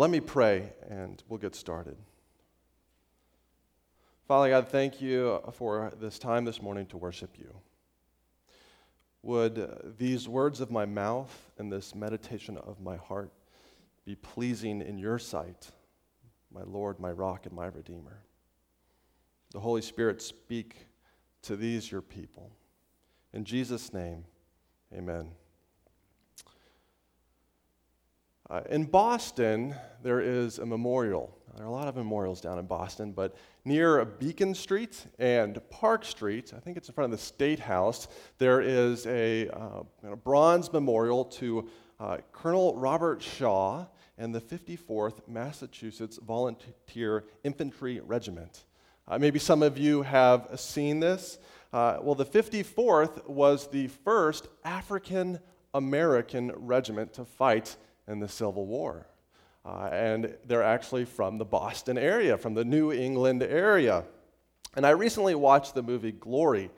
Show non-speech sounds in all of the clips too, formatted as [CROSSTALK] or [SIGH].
Let me pray and we'll get started. Father God, thank you for this time this morning to worship you. Would these words of my mouth and this meditation of my heart be pleasing in your sight, my Lord, my rock, and my Redeemer? The Holy Spirit speak to these your people. In Jesus' name, amen. Uh, in Boston, there is a memorial. There are a lot of memorials down in Boston, but near Beacon Street and Park Street, I think it's in front of the State House, there is a, uh, a bronze memorial to uh, Colonel Robert Shaw and the 54th Massachusetts Volunteer Infantry Regiment. Uh, maybe some of you have seen this. Uh, well, the 54th was the first African American regiment to fight in the Civil War. Uh, and they're actually from the Boston area, from the New England area. And I recently watched the movie Glory.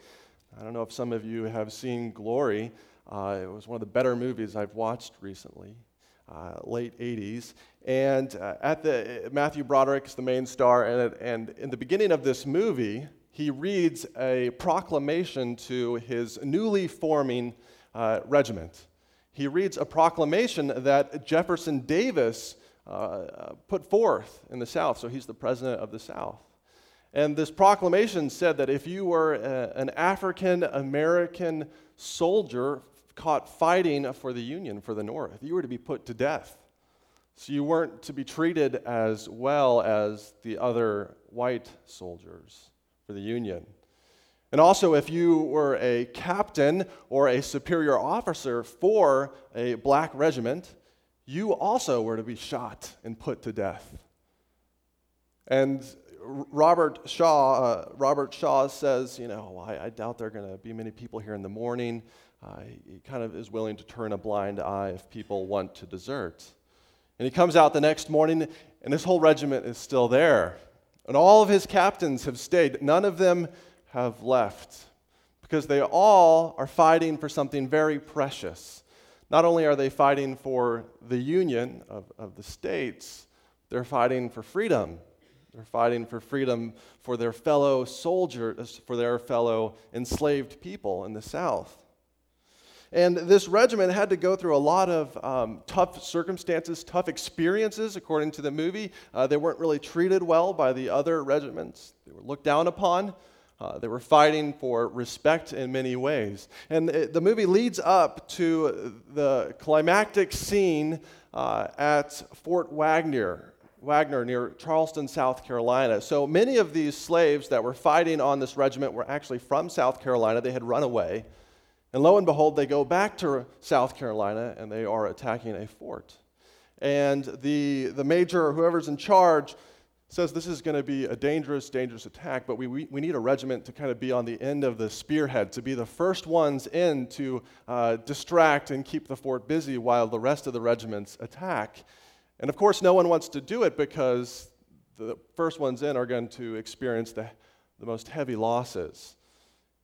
I don't know if some of you have seen Glory. Uh, it was one of the better movies I've watched recently, uh, late 80s. And uh, at the Matthew Broderick is the main star, and, and in the beginning of this movie, he reads a proclamation to his newly forming uh, regiment. He reads a proclamation that Jefferson Davis uh, put forth in the South. So he's the president of the South. And this proclamation said that if you were a, an African American soldier caught fighting for the Union, for the North, you were to be put to death. So you weren't to be treated as well as the other white soldiers for the Union. And also, if you were a captain or a superior officer for a black regiment, you also were to be shot and put to death. And Robert Shaw, uh, Robert Shaw says, you know, I, I doubt there are going to be many people here in the morning. Uh, he kind of is willing to turn a blind eye if people want to desert. And he comes out the next morning, and his whole regiment is still there. And all of his captains have stayed. None of them have left because they all are fighting for something very precious. Not only are they fighting for the union of, of the states, they're fighting for freedom. They're fighting for freedom for their fellow soldiers, for their fellow enslaved people in the South. And this regiment had to go through a lot of um, tough circumstances, tough experiences, according to the movie. Uh, they weren't really treated well by the other regiments, they were looked down upon. Uh, they were fighting for respect in many ways. And it, the movie leads up to the climactic scene uh, at Fort Wagner, Wagner near Charleston, South Carolina. So many of these slaves that were fighting on this regiment were actually from South Carolina. They had run away. And lo and behold, they go back to South Carolina and they are attacking a fort. And the, the major, whoever's in charge, says this is going to be a dangerous, dangerous attack, but we, we, we, need a regiment to kind of be on the end of the spearhead, to be the first ones in to uh, distract and keep the fort busy while the rest of the regiments attack. And of course, no one wants to do it because the first ones in are going to experience the, the most heavy losses.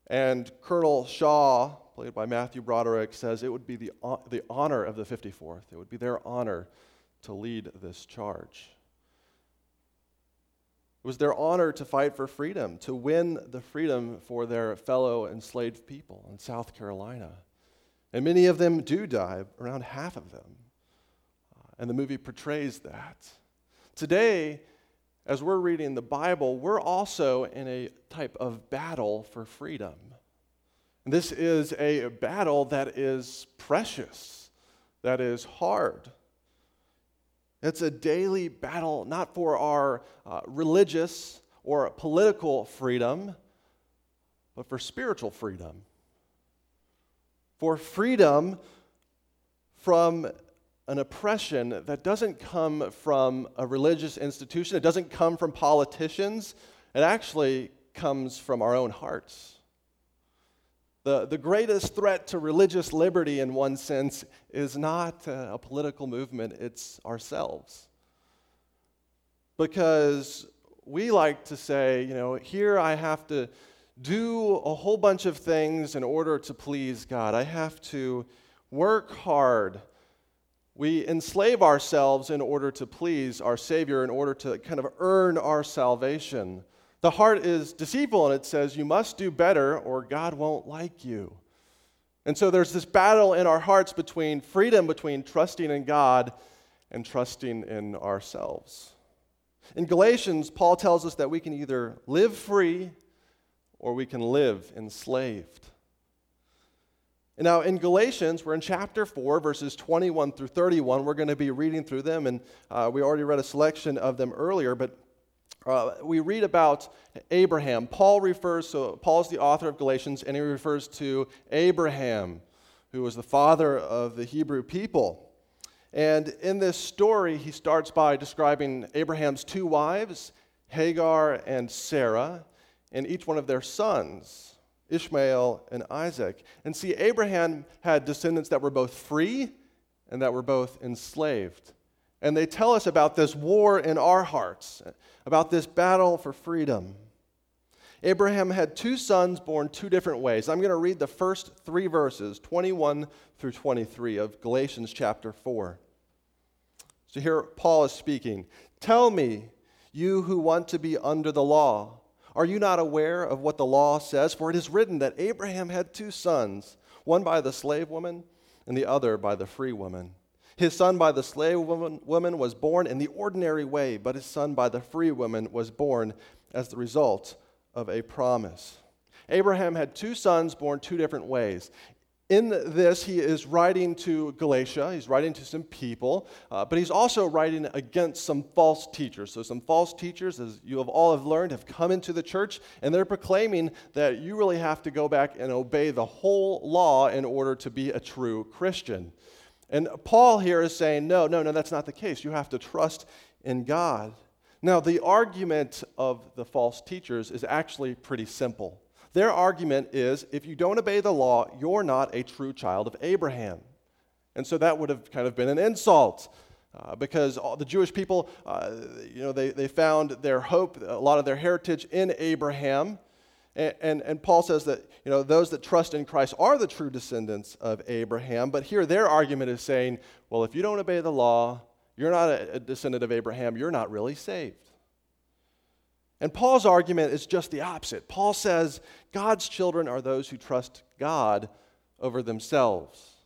And Colonel Shaw, played by Matthew Broderick, says it would be the, the honor of the 54th, it would be their honor to lead this charge. It was their honor to fight for freedom, to win the freedom for their fellow enslaved people in South Carolina. And many of them do die, around half of them. Uh, and the movie portrays that. Today, as we're reading the Bible, we're also in a type of battle for freedom. And this is a battle that is precious, that is hard. It's a daily battle, not for our uh, religious or political freedom, but for spiritual freedom. For freedom from an oppression that doesn't come from a religious institution, it doesn't come from politicians, it actually comes from our own hearts. The, the greatest threat to religious liberty, in one sense, is not uh, a political movement, it's ourselves. Because we like to say, you know, here I have to do a whole bunch of things in order to please God. I have to work hard We enslave ourselves in order to please our Savior, in order to kind of earn our salvation. The heart is deceitful and it says, You must do better or God won't like you. And so there's this battle in our hearts between freedom, between trusting in God and trusting in ourselves. In Galatians, Paul tells us that we can either live free or we can live enslaved. Now, in Galatians, we're in chapter 4, verses 21 through 31. We're going to be reading through them, and uh, we already read a selection of them earlier, but uh, we read about Abraham. Paul refers, so Paul is the author of Galatians, and he refers to Abraham, who was the father of the Hebrew people. And in this story, he starts by describing Abraham's two wives, Hagar and Sarah, and each one of their sons. Ishmael, and Isaac. And see, Abraham had descendants that were both free and that were both enslaved. And they tell us about this war in our hearts, about this battle for freedom. Abraham had two sons born two different ways. I'm going to read the first three verses, 21 through 23 of Galatians chapter 4. So here Paul is speaking. Tell me, you who want to be under the law, are you not aware of what the law says? For it is written that Abraham had two sons, one by the slave woman and the other by the free woman. His son by the slave woman, was born in the ordinary way, but his son by the free woman was born as the result of a promise. Abraham had two sons born two different ways in this, he is writing to Galatia, he's writing to some people, uh, but he's also writing against some false teachers. So, some false teachers, as you have all have learned, have come into the church, and they're proclaiming that you really have to go back and obey the whole law in order to be a true Christian. And Paul here is saying, no, no, no, that's not the case. You have to trust in God. Now, the argument of the false teachers is actually pretty simple. Their argument is if you don't obey the law, you're not a true child of Abraham. And so that would have kind of been an insult. Uh, because the Jewish people, uh, you know, they, they found their hope, a lot of their heritage in Abraham. And, and, and, Paul says that, you know, those that trust in Christ are the true descendants of Abraham. But here their argument is saying, well, if you don't obey the law, you're not a, a descendant of Abraham, you're not really saved. And Paul's argument is just the opposite. Paul says God's children are those who trust God over themselves.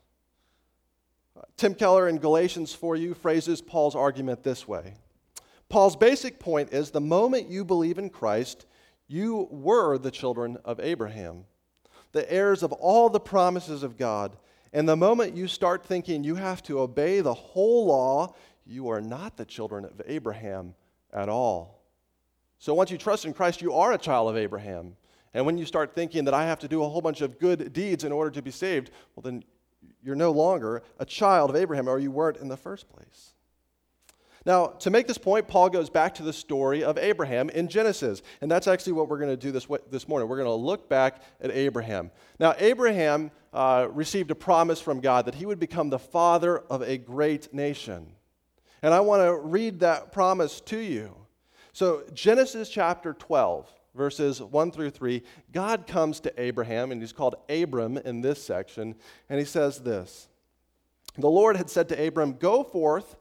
Tim Keller in Galatians for you phrases Paul's argument this way Paul's basic point is the moment you believe in Christ, you were the children of Abraham, the heirs of all the promises of God. And the moment you start thinking you have to obey the whole law, you are not the children of Abraham at all. So once you trust in Christ, you are a child of Abraham. And when you start thinking that I have to do a whole bunch of good deeds in order to be saved, well, then you're no longer a child of Abraham, or you weren't in the first place. Now, to make this point, Paul goes back to the story of Abraham in Genesis. And that's actually what we're going to do this, this morning. We're going to look back at Abraham. Now, Abraham uh, received a promise from God that he would become the father of a great nation. And I want to read that promise to you. So, Genesis chapter 12, verses 1 through 3, God comes to Abraham, and he's called Abram in this section, and he says this The Lord had said to Abram, Go forth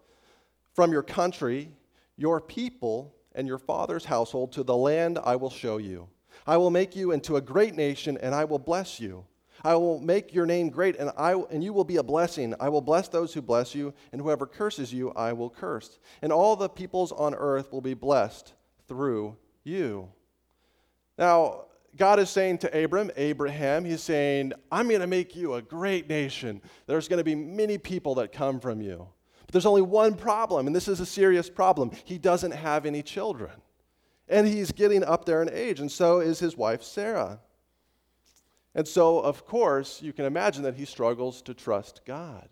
from your country, your people, and your father's household to the land I will show you. I will make you into a great nation, and I will bless you. I will make your name great, and, I, and you will be a blessing. I will bless those who bless you, and whoever curses you, I will curse. And all the peoples on earth will be blessed through you. Now, God is saying to Abram, Abraham, He's saying, I'm going to make you a great nation. There's going to be many people that come from you. There's only one problem, and this is a serious problem. He doesn't have any children. And he's getting up there in age, and so is his wife, Sarah. And so, of course, you can imagine that he struggles to trust God.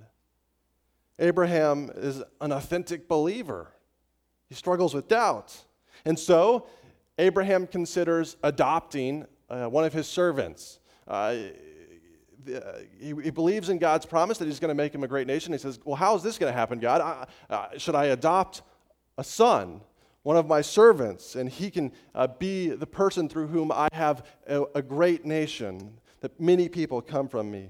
Abraham is an authentic believer, he struggles with doubt. And so, Abraham considers adopting uh, one of his servants. Uh, the, he, he, believes in God's promise that he's going to make him a great nation. He says, Well, how is this going to happen, God? I, uh, should I adopt a son? one of my servants, and he can uh, be the person through whom I have a, a, great nation that many people come from me.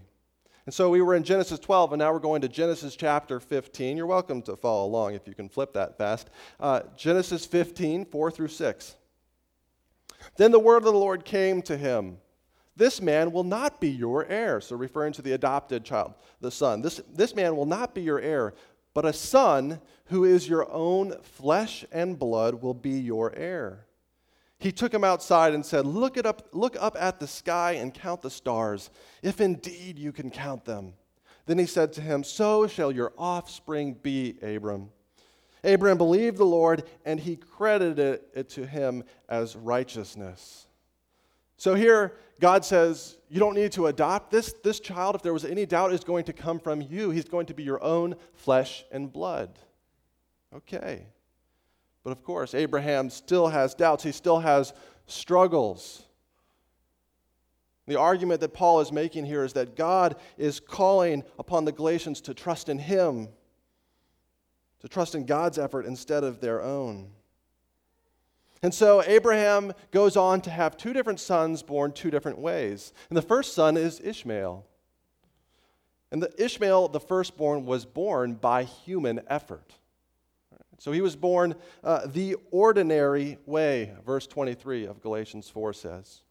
And so we were in Genesis 12, and now we're going to Genesis chapter 15. You're welcome to follow along if you can flip that fast. Uh, Genesis 15, 4 through 6. Then the word of the Lord came to him This man will not be your heir. So, referring to the adopted child, the son. This, this man will not be your heir, but a son who is your own flesh and blood will be your heir. He took him outside and said, look, it up, look up at the sky and count the stars, if indeed you can count them. Then he said to him, So shall your offspring be, Abram. Abram believed the Lord, and he credited it to him as righteousness. So here, God says, You don't need to adopt this. This child, if there was any doubt, is going to come from you. He's going to be your own flesh and blood. Okay. But of course, Abraham still has doubts, he still has struggles. The argument that Paul is making here is that God is calling upon the Galatians to trust in him to trust in God's effort instead of their own. And so Abraham goes on to have two different sons born two different ways. And the first son is Ishmael. And the Ishmael, the firstborn, was born by human effort. So he was born uh, the ordinary way, verse 23 of Galatians 4 says.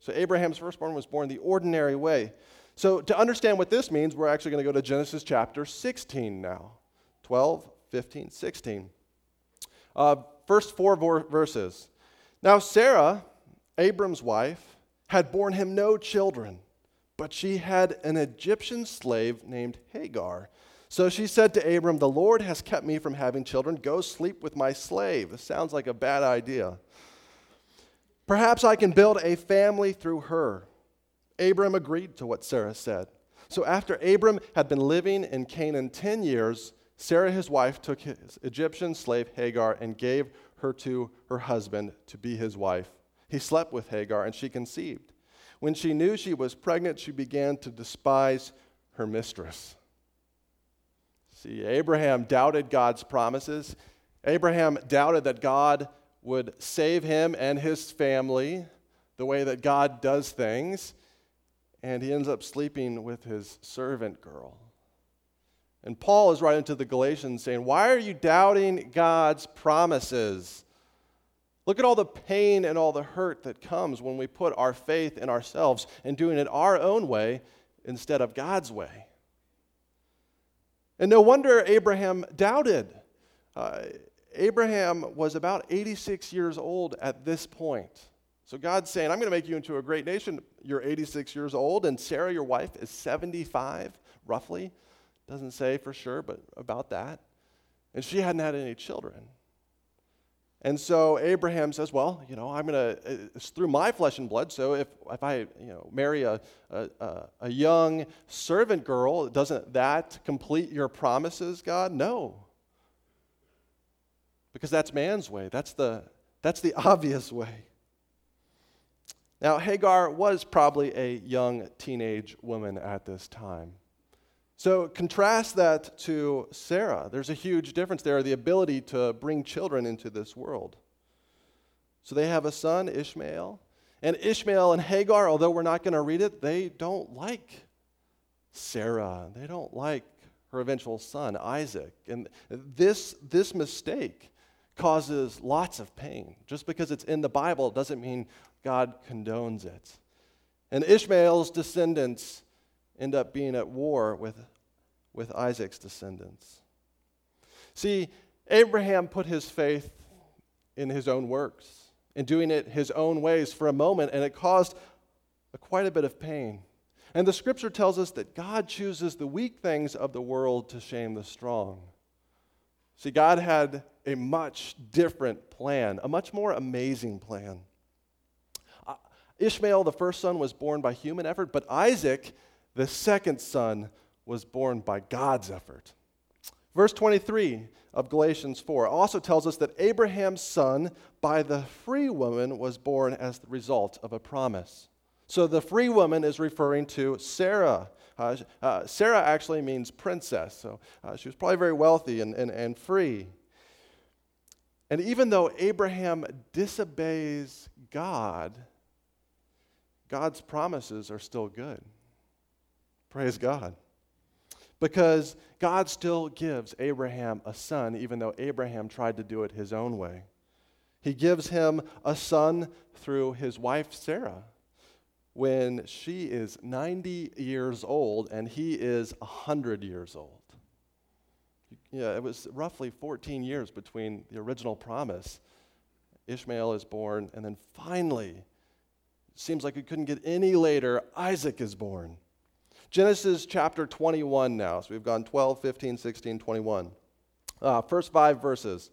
So Abraham's firstborn was born the ordinary way. So to understand what this means, we're actually going to go to Genesis chapter 16 now 12, 15, 16. Uh, first four verses. Now, Sarah, Abram's wife, had borne him no children, but she had an Egyptian slave named Hagar. So she said to Abram, The Lord has kept me from having children. Go sleep with my slave. This sounds like a bad idea. Perhaps I can build a family through her. Abram agreed to what Sarah said. So after Abram had been living in Canaan 10 years, Sarah, his wife, took his Egyptian slave Hagar and gave her to her husband to be his wife. He slept with Hagar, and she conceived. When she knew she was pregnant, she began to despise her mistress. See, Abraham doubted God's promises. Abraham doubted that God would save him and his family the way that God does things, and he ends up sleeping with his servant girl. And Paul is writing to the Galatians saying, Why are you doubting God's promises? Look at all the pain and all the hurt that comes when we put our faith in ourselves and doing it our own way instead of God's way. And no wonder Abraham doubted. Uh, Abraham was about 86 years old at this point. So God's saying, I'm going to make you into a great nation. You're 86 years old, and Sarah, your wife, is 75, roughly. Doesn't say for sure, but about that. And she hadn't had any children. And so Abraham says, Well, you know, I'm going to, uh, it's through my flesh and blood. So if, if I, you know, marry a, a, a young servant girl, doesn't that complete your promises, God? No. Because that's man's way. That's the, that's the [LAUGHS] obvious way. Now, Hagar was probably a young teenage woman at this time. So contrast that to Sarah. There's a huge difference there the ability to bring children into this world. So they have a son, Ishmael. And Ishmael and Hagar, although we're not going to read it, they don't like Sarah. They don't like her eventual son, Isaac. And this, this mistake causes lots of pain. Just because it's in the Bible doesn't mean God condones it. And Ishmael's descendants end up being at war with with Isaac's descendants. See, Abraham put his faith in his own works, in doing it his own ways for a moment, and it caused a, quite a bit of pain. And the scripture tells us that God chooses the weak things of the world to shame the strong. See, God had a much different plan, a much more amazing plan. Ishmael, the first son, was born by human effort, but Isaac, the second son, was born by God's effort. Verse 23 of Galatians 4 also tells us that Abraham's son by the free woman was born as the result of a promise. So the free woman is referring to Sarah. Uh, uh, Sarah actually means princess, so uh, she was probably very wealthy and, and, and free. And even though Abraham disobeys God, God's promises are still good Praise God. Because God still gives Abraham a son, even though Abraham tried to do it his own way. He gives him a son through his wife Sarah when she is 90 years old and he is 100 years old. Yeah, it was roughly 14 years between the original promise. Ishmael is born, and then finally, seems like it couldn't get any later, Isaac is born. Genesis chapter 21 now. So we've gone 12, 15, 16, 21. Uh, first five verses.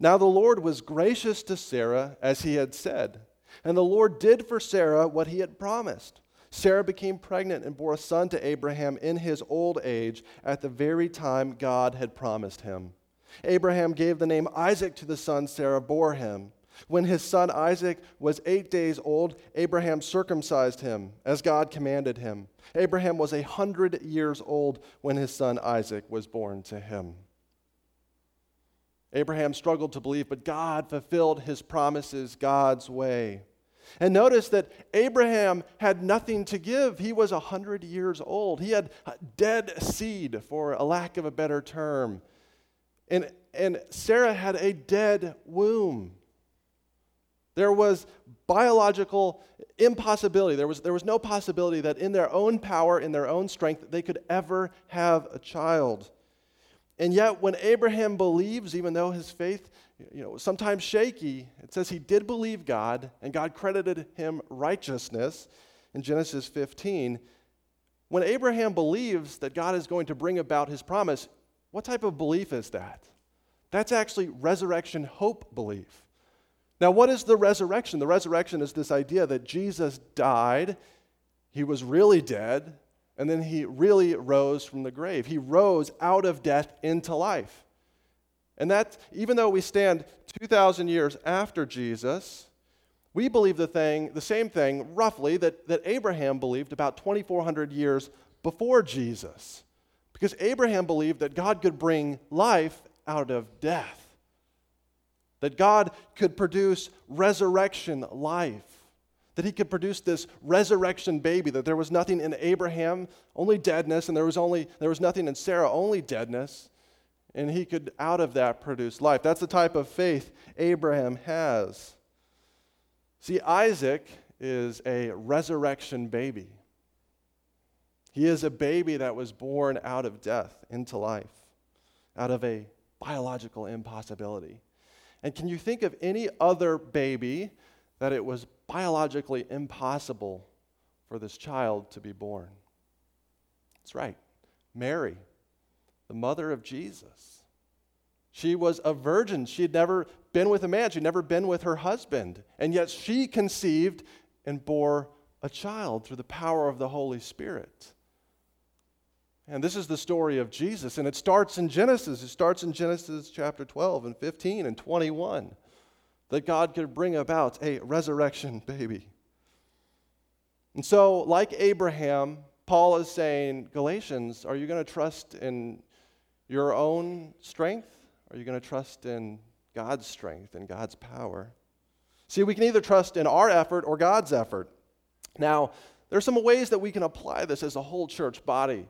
Now the Lord was gracious to Sarah as he had said, and the Lord did for Sarah what he had promised. Sarah became pregnant and bore a son to Abraham in his old age at the very time God had promised him. Abraham gave the name Isaac to the son Sarah bore him. When his son Isaac was eight days old, Abraham circumcised him, as God commanded him. Abraham was a hundred years old when his son Isaac was born to him. Abraham struggled to believe, but God fulfilled his promises God's way. And notice that Abraham had nothing to give. He was a 100 years old. He had dead seed, for a lack of a better term. And, and Sarah had a dead womb. There was biological impossibility. There was, there was no possibility that in their own power, in their own strength, they could ever have a child. And yet, when Abraham believes, even though his faith you know, sometimes shaky, it says he did believe God, and God credited him righteousness in Genesis 15. When Abraham believes that God is going to bring about his promise, what type of belief is that? That's actually resurrection hope belief. Now, what is the resurrection? The resurrection is this idea that Jesus died, he was really dead, and then he really rose from the grave. He rose out of death into life. And that, even though we stand 2,000 years after Jesus, we believe the thing, the same thing, roughly, that, that Abraham believed about 2,400 years before Jesus. Because Abraham believed that God could bring life out of death, that God could produce resurrection life, that he could produce this resurrection baby, that there was nothing in Abraham, only deadness, and there was, only, there was nothing in Sarah, only deadness and he could out of that produce life. That's the type of faith Abraham has. See, Isaac is a resurrection baby. He is a baby that was born out of death into life, out of a biological impossibility. And can you think of any other baby that it was biologically impossible for this child to be born? That's right, Mary the mother of Jesus. She was a virgin. She had never been with a man, she'd never been with her husband. And yet she conceived and bore a child through the power of the Holy Spirit. And this is the story of Jesus, and it starts in Genesis. It starts in Genesis chapter 12 and 15 and 21 that God could bring about a resurrection baby. And so, like Abraham, Paul is saying, Galatians, are you going to trust in your own strength? Are you going to trust in God's strength and God's power? See, we can either trust in our effort or God's effort. Now, there are some ways that we can apply this as a whole church body.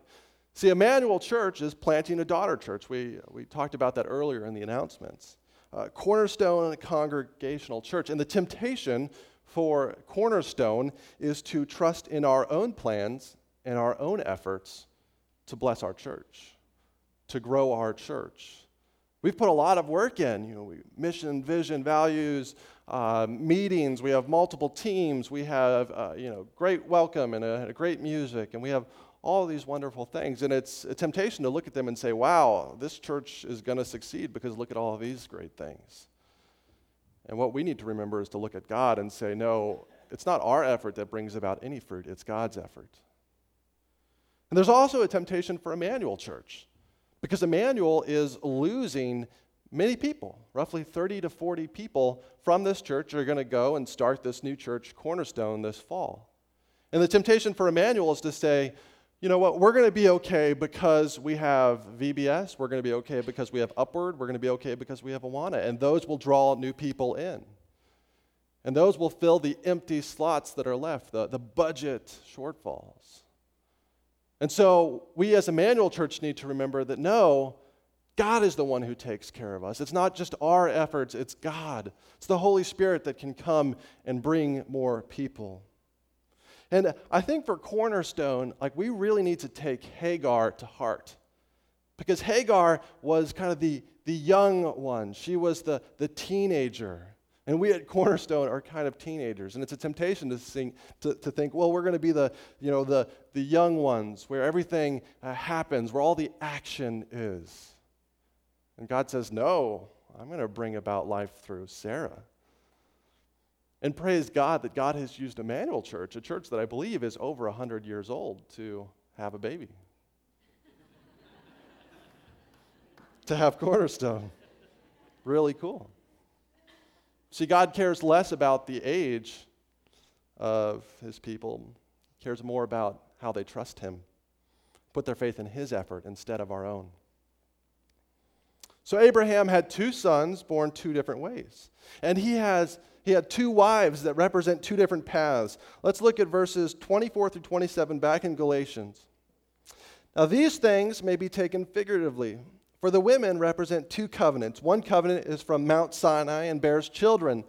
See, Emmanuel Church is planting a daughter church. We, we talked about that earlier in the announcements. Uh, Cornerstone Congregational Church. And the temptation for Cornerstone is to trust in our own plans and our own efforts to bless our church to grow our church. We've put a lot of work in, you know, we, mission, vision, values, uh, meetings. We have multiple teams. We have, uh, you know, great welcome and a, a great music, and we have all these wonderful things. And it's a temptation to look at them and say, wow, this church is going to succeed because look at all these great things. And what we need to remember is to look at God and say, no, it's not our effort that brings about any fruit, it's God's effort. And there's also a temptation for Emmanuel Church. Because Emmanuel is losing many people, roughly 30 to 40 people from this church are going to go and start this new church, Cornerstone, this fall. And the temptation for Emmanuel is to say, you know what, we're going to be okay because we have VBS, we're going to be okay because we have Upward, we're going to be okay because we have Awana, and those will draw new people in. And those will fill the empty slots that are left, the, the budget shortfalls. And so we as Emmanuel Church need to remember that no, God is the one who takes care of us. It's not just our efforts, it's God. It's the Holy Spirit that can come and bring more people. And I think for Cornerstone, like we really need to take Hagar to heart. Because Hagar was kind of the, the young one. She was the, the teenager. And we at Cornerstone are kind of teenagers, and it's a temptation to think, to, to think well, we're going to be the, you know, the, the young ones where everything uh, happens, where all the action is. And God says, no, I'm going to bring about life through Sarah. And praise God that God has used Emmanuel Church, a church that I believe is over 100 years old, to have a baby, [LAUGHS] to have Cornerstone. Really cool. See, God cares less about the age of his people, he cares more about how they trust him, put their faith in his effort instead of our own. So Abraham had two sons born two different ways. And he has he had two wives that represent two different paths. Let's look at verses 24 through 27 back in Galatians. Now these things may be taken figuratively. For the women represent two covenants. One covenant is from Mount Sinai and bears children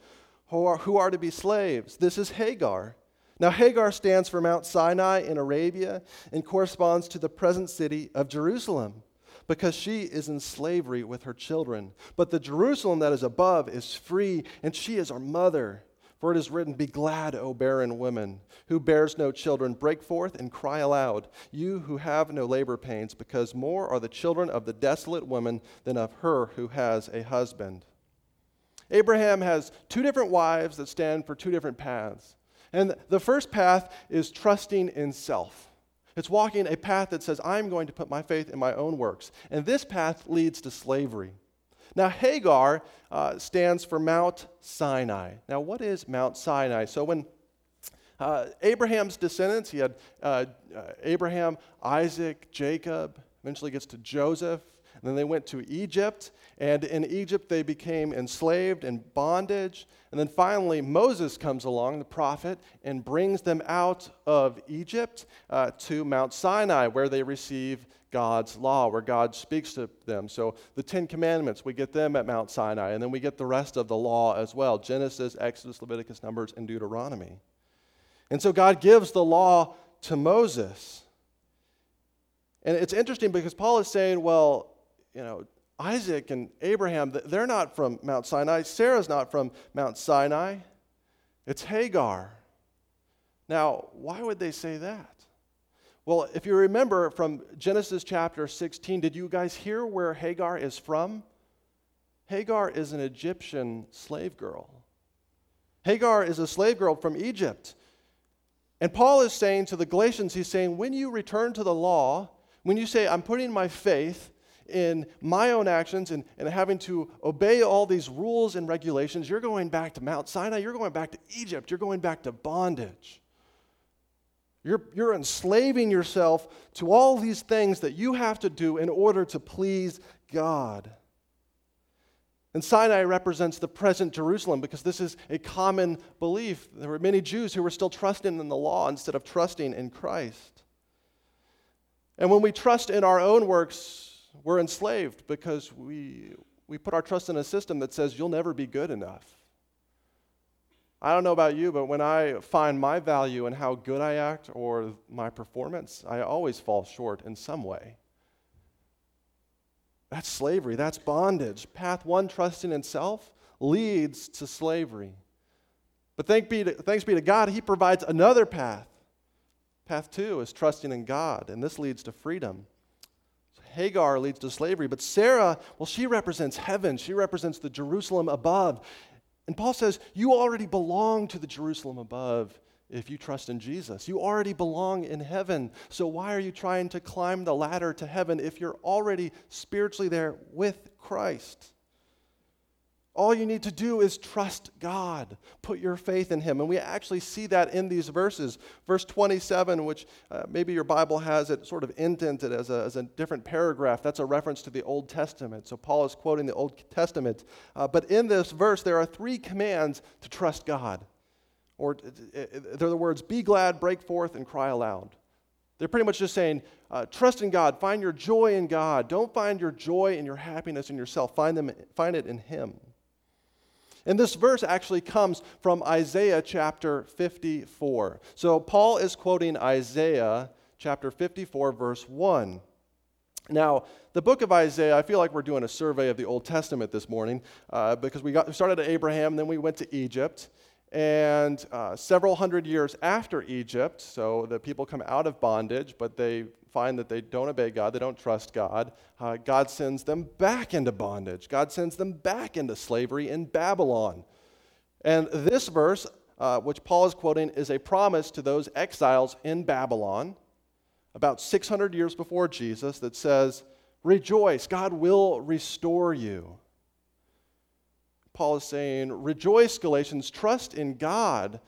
who are, who are to be slaves. This is Hagar. Now, Hagar stands for Mount Sinai in Arabia and corresponds to the present city of Jerusalem because she is in slavery with her children. But the Jerusalem that is above is free, and she is our mother. For it is written, Be glad, O barren woman, who bears no children. Break forth and cry aloud, you who have no labor pains, because more are the children of the desolate woman than of her who has a husband. Abraham has two different wives that stand for two different paths. And the first path is trusting in self. It's walking a path that says, I'm going to put my faith in my own works. And this path leads to slavery. Now, Hagar uh, stands for Mount Sinai. Now, what is Mount Sinai? So, when uh, Abraham's descendants, he had uh, uh Abraham, Isaac, Jacob, eventually gets to Joseph, and then they went to Egypt. And in Egypt, they became enslaved in bondage. And then finally, Moses comes along, the prophet, and brings them out of Egypt uh, to Mount Sinai, where they receive God's law, where God speaks to them. So the Ten Commandments, we get them at Mount Sinai, and then we get the rest of the law as well Genesis, Exodus, Leviticus, Numbers, and Deuteronomy. And so God gives the law to Moses. And it's interesting because Paul is saying, well, you know, Isaac and Abraham, they're not from Mount Sinai. Sarah's not from Mount Sinai. It's Hagar. Now, why would they say that? Well, if you remember from Genesis chapter 16, did you guys hear where Hagar is from? Hagar is an Egyptian slave girl. Hagar is a slave girl from Egypt. And Paul is saying to the Galatians, he's saying, when you return to the law, when you say, I'm putting my faith in my own actions and, and having to obey all these rules and regulations, you're going back to Mount Sinai, you're going back to Egypt, you're going back to bondage. You're, you're enslaving yourself to all these things that you have to do in order to please God. And Sinai represents the present Jerusalem because this is a common belief. There were many Jews who were still trusting in the law instead of trusting in Christ. And when we trust in our own works, we're enslaved because we, we put our trust in a system that says you'll never be good enough. I don't know about you, but when I find my value in how good I act or my performance, I always fall short in some way. That's slavery, that's bondage. Path one, trusting in self, leads to slavery. But thank be to, thanks be to God, He provides another path. Path two is trusting in God, and this leads to freedom. Hagar leads to slavery, but Sarah, well, she represents heaven. She represents the Jerusalem above. And Paul says, You already belong to the Jerusalem above if you trust in Jesus. You already belong in heaven. So why are you trying to climb the ladder to heaven if you're already spiritually there with Christ? All you need to do is trust God, put your faith in Him. And we actually see that in these verses. Verse 27, which uh, maybe your Bible has it sort of indented as a, as a different paragraph, that's a reference to the Old Testament. So Paul is quoting the Old Testament. Uh, but in this verse, there are three commands to trust God. Or uh, uh, they're the words be glad, break forth, and cry aloud. They're pretty much just saying, uh, trust in God, find your joy in God. Don't find your joy and your happiness in yourself, find, them, find it in Him. And this verse actually comes from Isaiah chapter 54. So Paul is quoting Isaiah chapter 54, verse 1. Now, the book of Isaiah, I feel like we're doing a survey of the Old Testament this morning uh, because we, got, we started at Abraham, then we went to Egypt. And uh, several hundred years after Egypt, so the people come out of bondage, but they find that they don't obey God, they don't trust God, uh, God sends them back into bondage. God sends them back into slavery in Babylon. And this verse, uh, which Paul is quoting, is a promise to those exiles in Babylon about 600 years before Jesus that says, Rejoice, God will restore you. Paul is saying, Rejoice, Galatians, trust in God,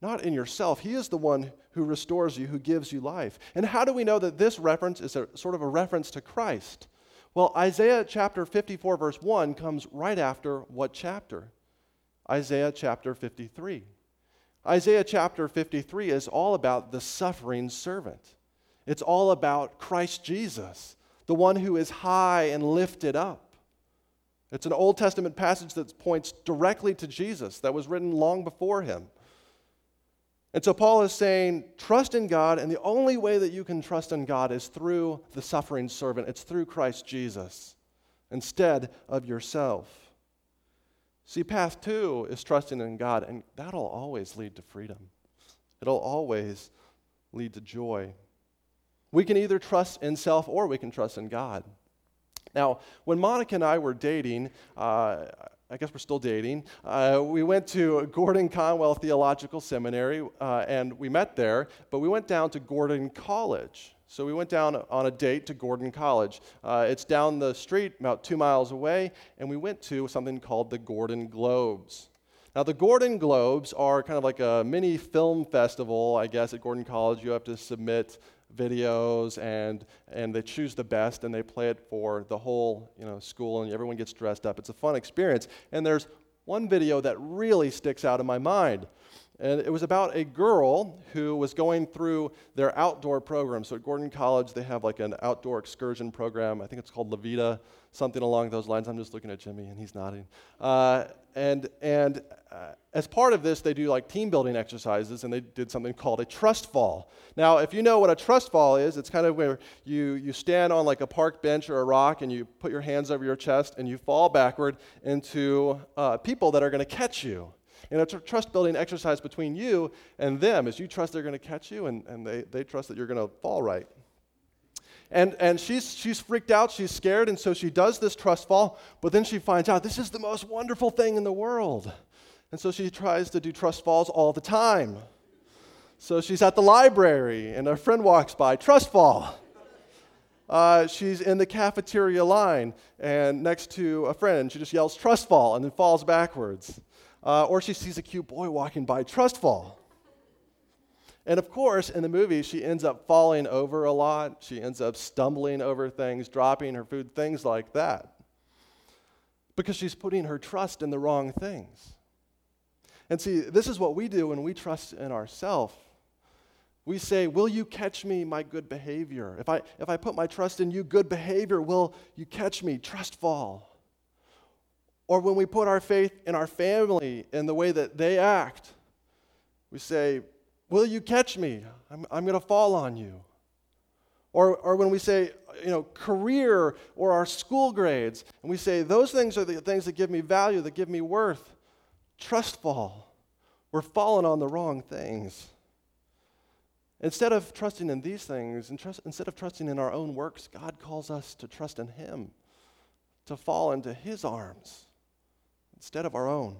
not in yourself. He is the one who restores you, who gives you life. And how do we know that this reference is a, sort of a reference to Christ? Well, Isaiah chapter 54, verse 1 comes right after what chapter? Isaiah chapter 53. Isaiah chapter 53 is all about the suffering servant. It's all about Christ Jesus, the one who is high and lifted up. It's an Old Testament passage that points directly to Jesus that was written long before him. And so Paul is saying, trust in God, and the only way that you can trust in God is through the suffering servant. It's through Christ Jesus instead of yourself. See, path two is trusting in God, and that'll always lead to freedom. It'll always lead to joy. We can either trust in self or we can trust in God. Now, when Monica and I were dating, uh, I guess we're still dating. Uh, we went to Gordon Conwell Theological Seminary uh, and we met there, but we went down to Gordon College. So we went down on a date to Gordon College. Uh, it's down the street, about two miles away, and we went to something called the Gordon Globes. Now, the Gordon Globes are kind of like a mini film festival, I guess, at Gordon College. You have to submit videos and and they choose the best and they play it for the whole you know school and everyone gets dressed up it's a fun experience and there's one video that really sticks out in my mind and it was about a girl who was going through their outdoor program. So at Gordon College, they have like an outdoor excursion program. I think it's called La Vida, something along those lines. I'm just looking at Jimmy and he's nodding. Uh, and and uh, as part of this, they do like team building exercises, and they did something called a trust fall. Now, if you know what a trust fall is, it's kind of where you, you stand on like a park bench or a rock and you put your hands over your chest and you fall backward into uh, people that are going to catch you in a trust building exercise between you and them as you trust they're going to catch you and, and they, they trust that you're going to fall right. And, and she's, she's freaked out, she's scared, and so she does this trust fall, but then she finds out this is the most wonderful thing in the world. And so she tries to do trust falls all the time. So she's at the library, and a friend walks by, trust fall. Uh, she's in the cafeteria line and next to a friend, she just yells trust fall and then falls backwards. Uh, or she sees a cute boy walking by, trust fall. And of course, in the movie, she ends up falling over a lot. She ends up stumbling over things, dropping her food, things like that. Because she's putting her trust in the wrong things. And see, this is what we do when we trust in ourselves. We say, Will you catch me, my good behavior? If I, if I put my trust in you, good behavior, will you catch me? Trust fall. Or when we put our faith in our family in the way that they act, we say, Will you catch me? I'm, I'm going to fall on you. Or, or when we say, you know, career or our school grades, and we say, those things are the things that give me value, that give me worth, trust fall. We're falling on the wrong things. Instead of trusting in these things, and trust, instead of trusting in our own works, God calls us to trust in Him, to fall into His arms instead of our own.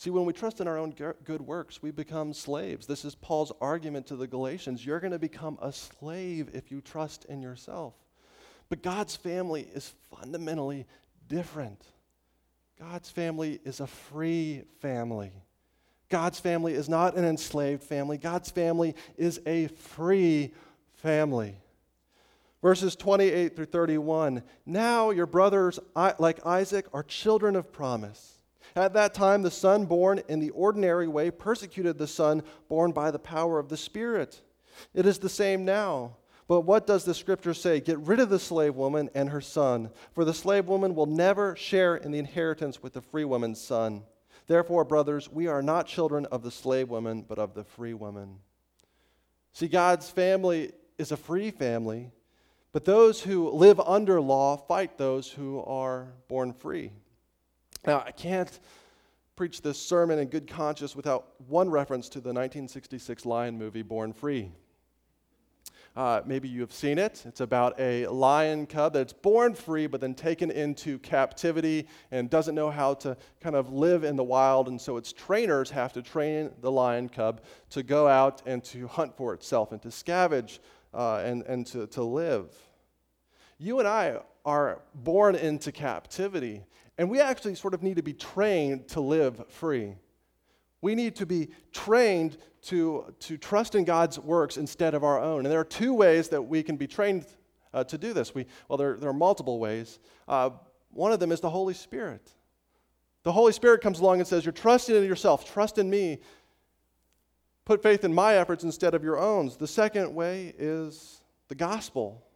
See, when we trust in our own good works, we become slaves. This is Paul's argument to the Galatians. You're going to become a slave if you trust in yourself. But God's family is fundamentally different. God's family is a free family. God's family is not an enslaved family. God's family is a free family. Verses 28 through 31 Now your brothers, like Isaac, are children of promise. At that time, the son born in the ordinary way persecuted the son born by the power of the Spirit. It is the same now. But what does the scripture say? Get rid of the slave woman and her son, for the slave woman will never share in the inheritance with the free woman's son. Therefore, brothers, we are not children of the slave woman, but of the free woman. See, God's family is a free family, but those who live under law fight those who are born free. Now, I can't preach this sermon in good conscience without one reference to the 1966 Lion movie, Born Free. Uh, maybe you have seen it. It's about a lion cub that's born free, but then taken into captivity and doesn't know how to kind of live in the wild. And so its trainers have to train the lion cub to go out and to hunt for itself and to scavenge uh, and, and to, to live. You and I are born into captivity, and we actually sort of need to be trained to live free. We need to be trained to, to trust in God's works instead of our own. And there are two ways that we can be trained uh, to do this. We, well, there, there are multiple ways. Uh, one of them is the Holy Spirit. The Holy Spirit comes along and says, You're trusting in yourself, trust in me. Put faith in my efforts instead of your own. The second way is the gospel.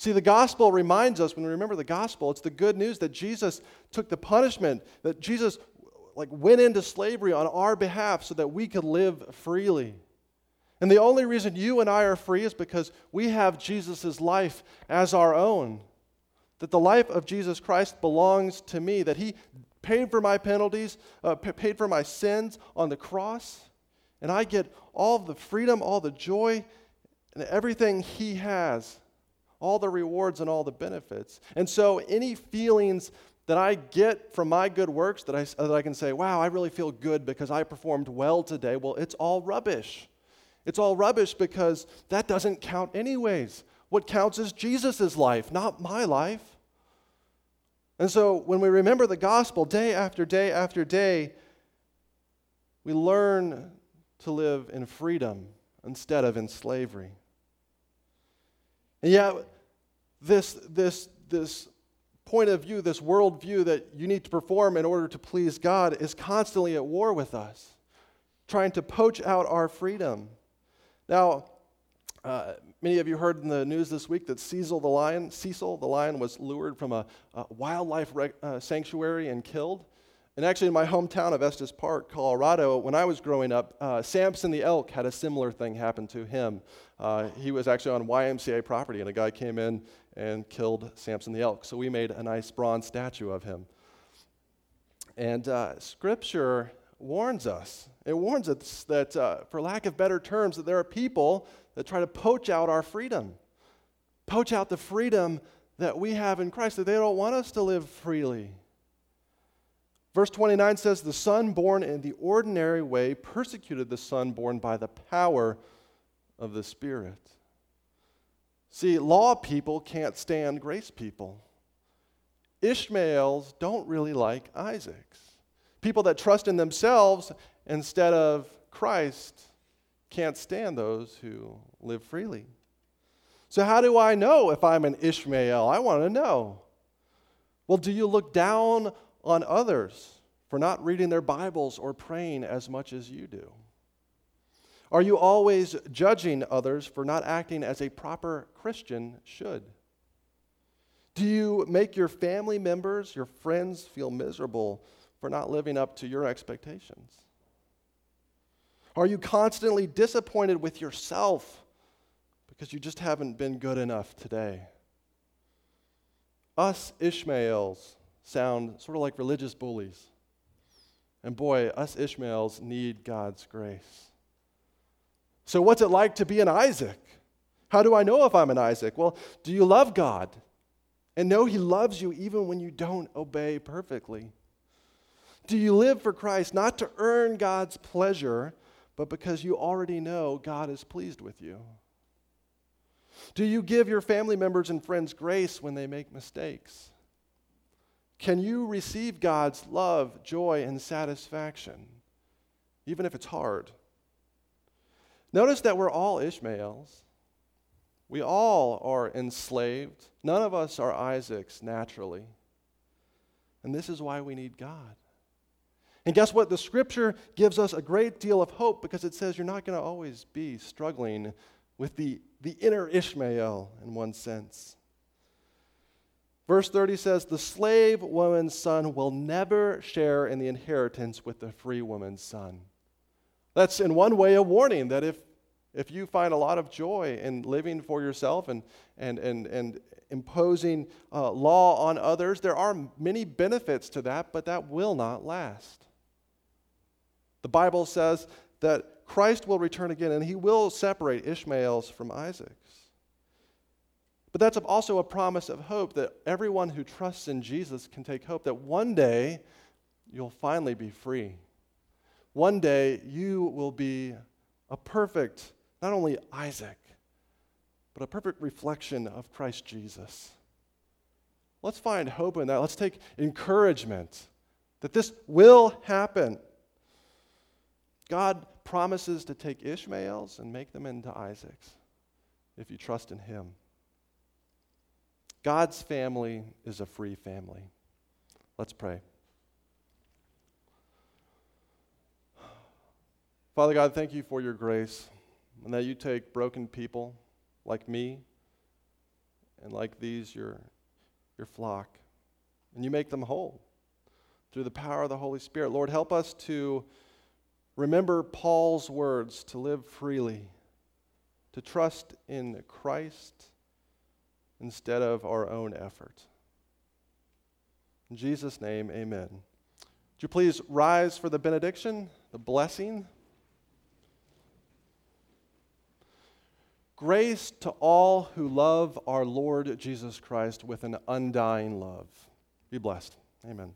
See, the gospel reminds us, when we remember the gospel, it's the good news that Jesus took the punishment, that Jesus like went into slavery on our behalf so that we could live freely. And the only reason you and I are free is because we have Jesus' life as our own. That the life of Jesus Christ belongs to me, that He paid for my penalties, uh, paid for my sins on the cross, and I get all the freedom, all the joy, and everything He has, all the rewards and all the benefits. And so, any feelings that I get from my good works that I, that I can say, wow, I really feel good because I performed well today, well, it's all rubbish. It's all rubbish because that doesn't count, anyways. What counts is Jesus' life, not my life. And so when we remember the gospel day after day after day, we learn to live in freedom instead of in slavery. And yet, this, this, this point of view, this worldview that you need to perform in order to please God, is constantly at war with us, trying to poach out our freedom. Now, uh, many of you heard in the news this week that Cecil the lion, Cecil the lion, was lured from a, a wildlife rec- uh, sanctuary and killed. And actually, in my hometown of Estes Park, Colorado, when I was growing up, uh, Samson the elk had a similar thing happen to him. Uh, he was actually on YMCA property, and a guy came in and killed Samson the elk. So we made a nice bronze statue of him. And uh, Scripture warns us. It warns us that, uh, for lack of better terms, that there are people that try to poach out our freedom, poach out the freedom that we have in Christ, that they don't want us to live freely. Verse 29 says, The son born in the ordinary way persecuted the son born by the power of the Spirit. See, law people can't stand grace people. Ishmaels don't really like Isaacs. People that trust in themselves instead of Christ can't stand those who live freely. So, how do I know if I'm an Ishmael? I want to know. Well, do you look down on others for not reading their Bibles or praying as much as you do? Are you always judging others for not acting as a proper Christian should? Do you make your family members, your friends feel miserable for not living up to your expectations? Are you constantly disappointed with yourself because you just haven't been good enough today? Us Ishmaels sound sort of like religious bullies. And boy, us Ishmaels need God's grace. So, what's it like to be an Isaac? How do I know if I'm an Isaac? Well, do you love God and know He loves you even when you don't obey perfectly? Do you live for Christ not to earn God's pleasure, but because you already know God is pleased with you? Do you give your family members and friends grace when they make mistakes? Can you receive God's love, joy, and satisfaction, even if it's hard? Notice that we're all Ishmaels. We all are enslaved. None of us are Isaacs naturally. And this is why we need God. And guess what? The scripture gives us a great deal of hope because it says you're not going to always be struggling with the, the inner Ishmael in one sense. Verse 30 says, The slave woman's son will never share in the inheritance with the free woman's son. That's in one way a warning that if, if you find a lot of joy in living for yourself and, and, and, and imposing uh, law on others, there are many benefits to that, but that will not last. The Bible says that Christ will return again and he will separate Ishmael's from Isaac's. But that's also a promise of hope that everyone who trusts in Jesus can take hope that one day you'll finally be free. One day you will be a perfect, not only Isaac, but a perfect reflection of Christ Jesus. Let's find hope in that. Let's take encouragement that this will happen. God promises to take Ishmael's and make them into Isaac's if you trust in him. God's family is a free family. Let's pray. Father God, thank you for your grace and that you take broken people like me and like these, your, your flock, and you make them whole through the power of the Holy Spirit. Lord, help us to remember Paul's words to live freely, to trust in Christ instead of our own effort. In Jesus' name, amen. Would you please rise for the benediction, the blessing? Grace to all who love our Lord Jesus Christ with an undying love. Be blessed. Amen.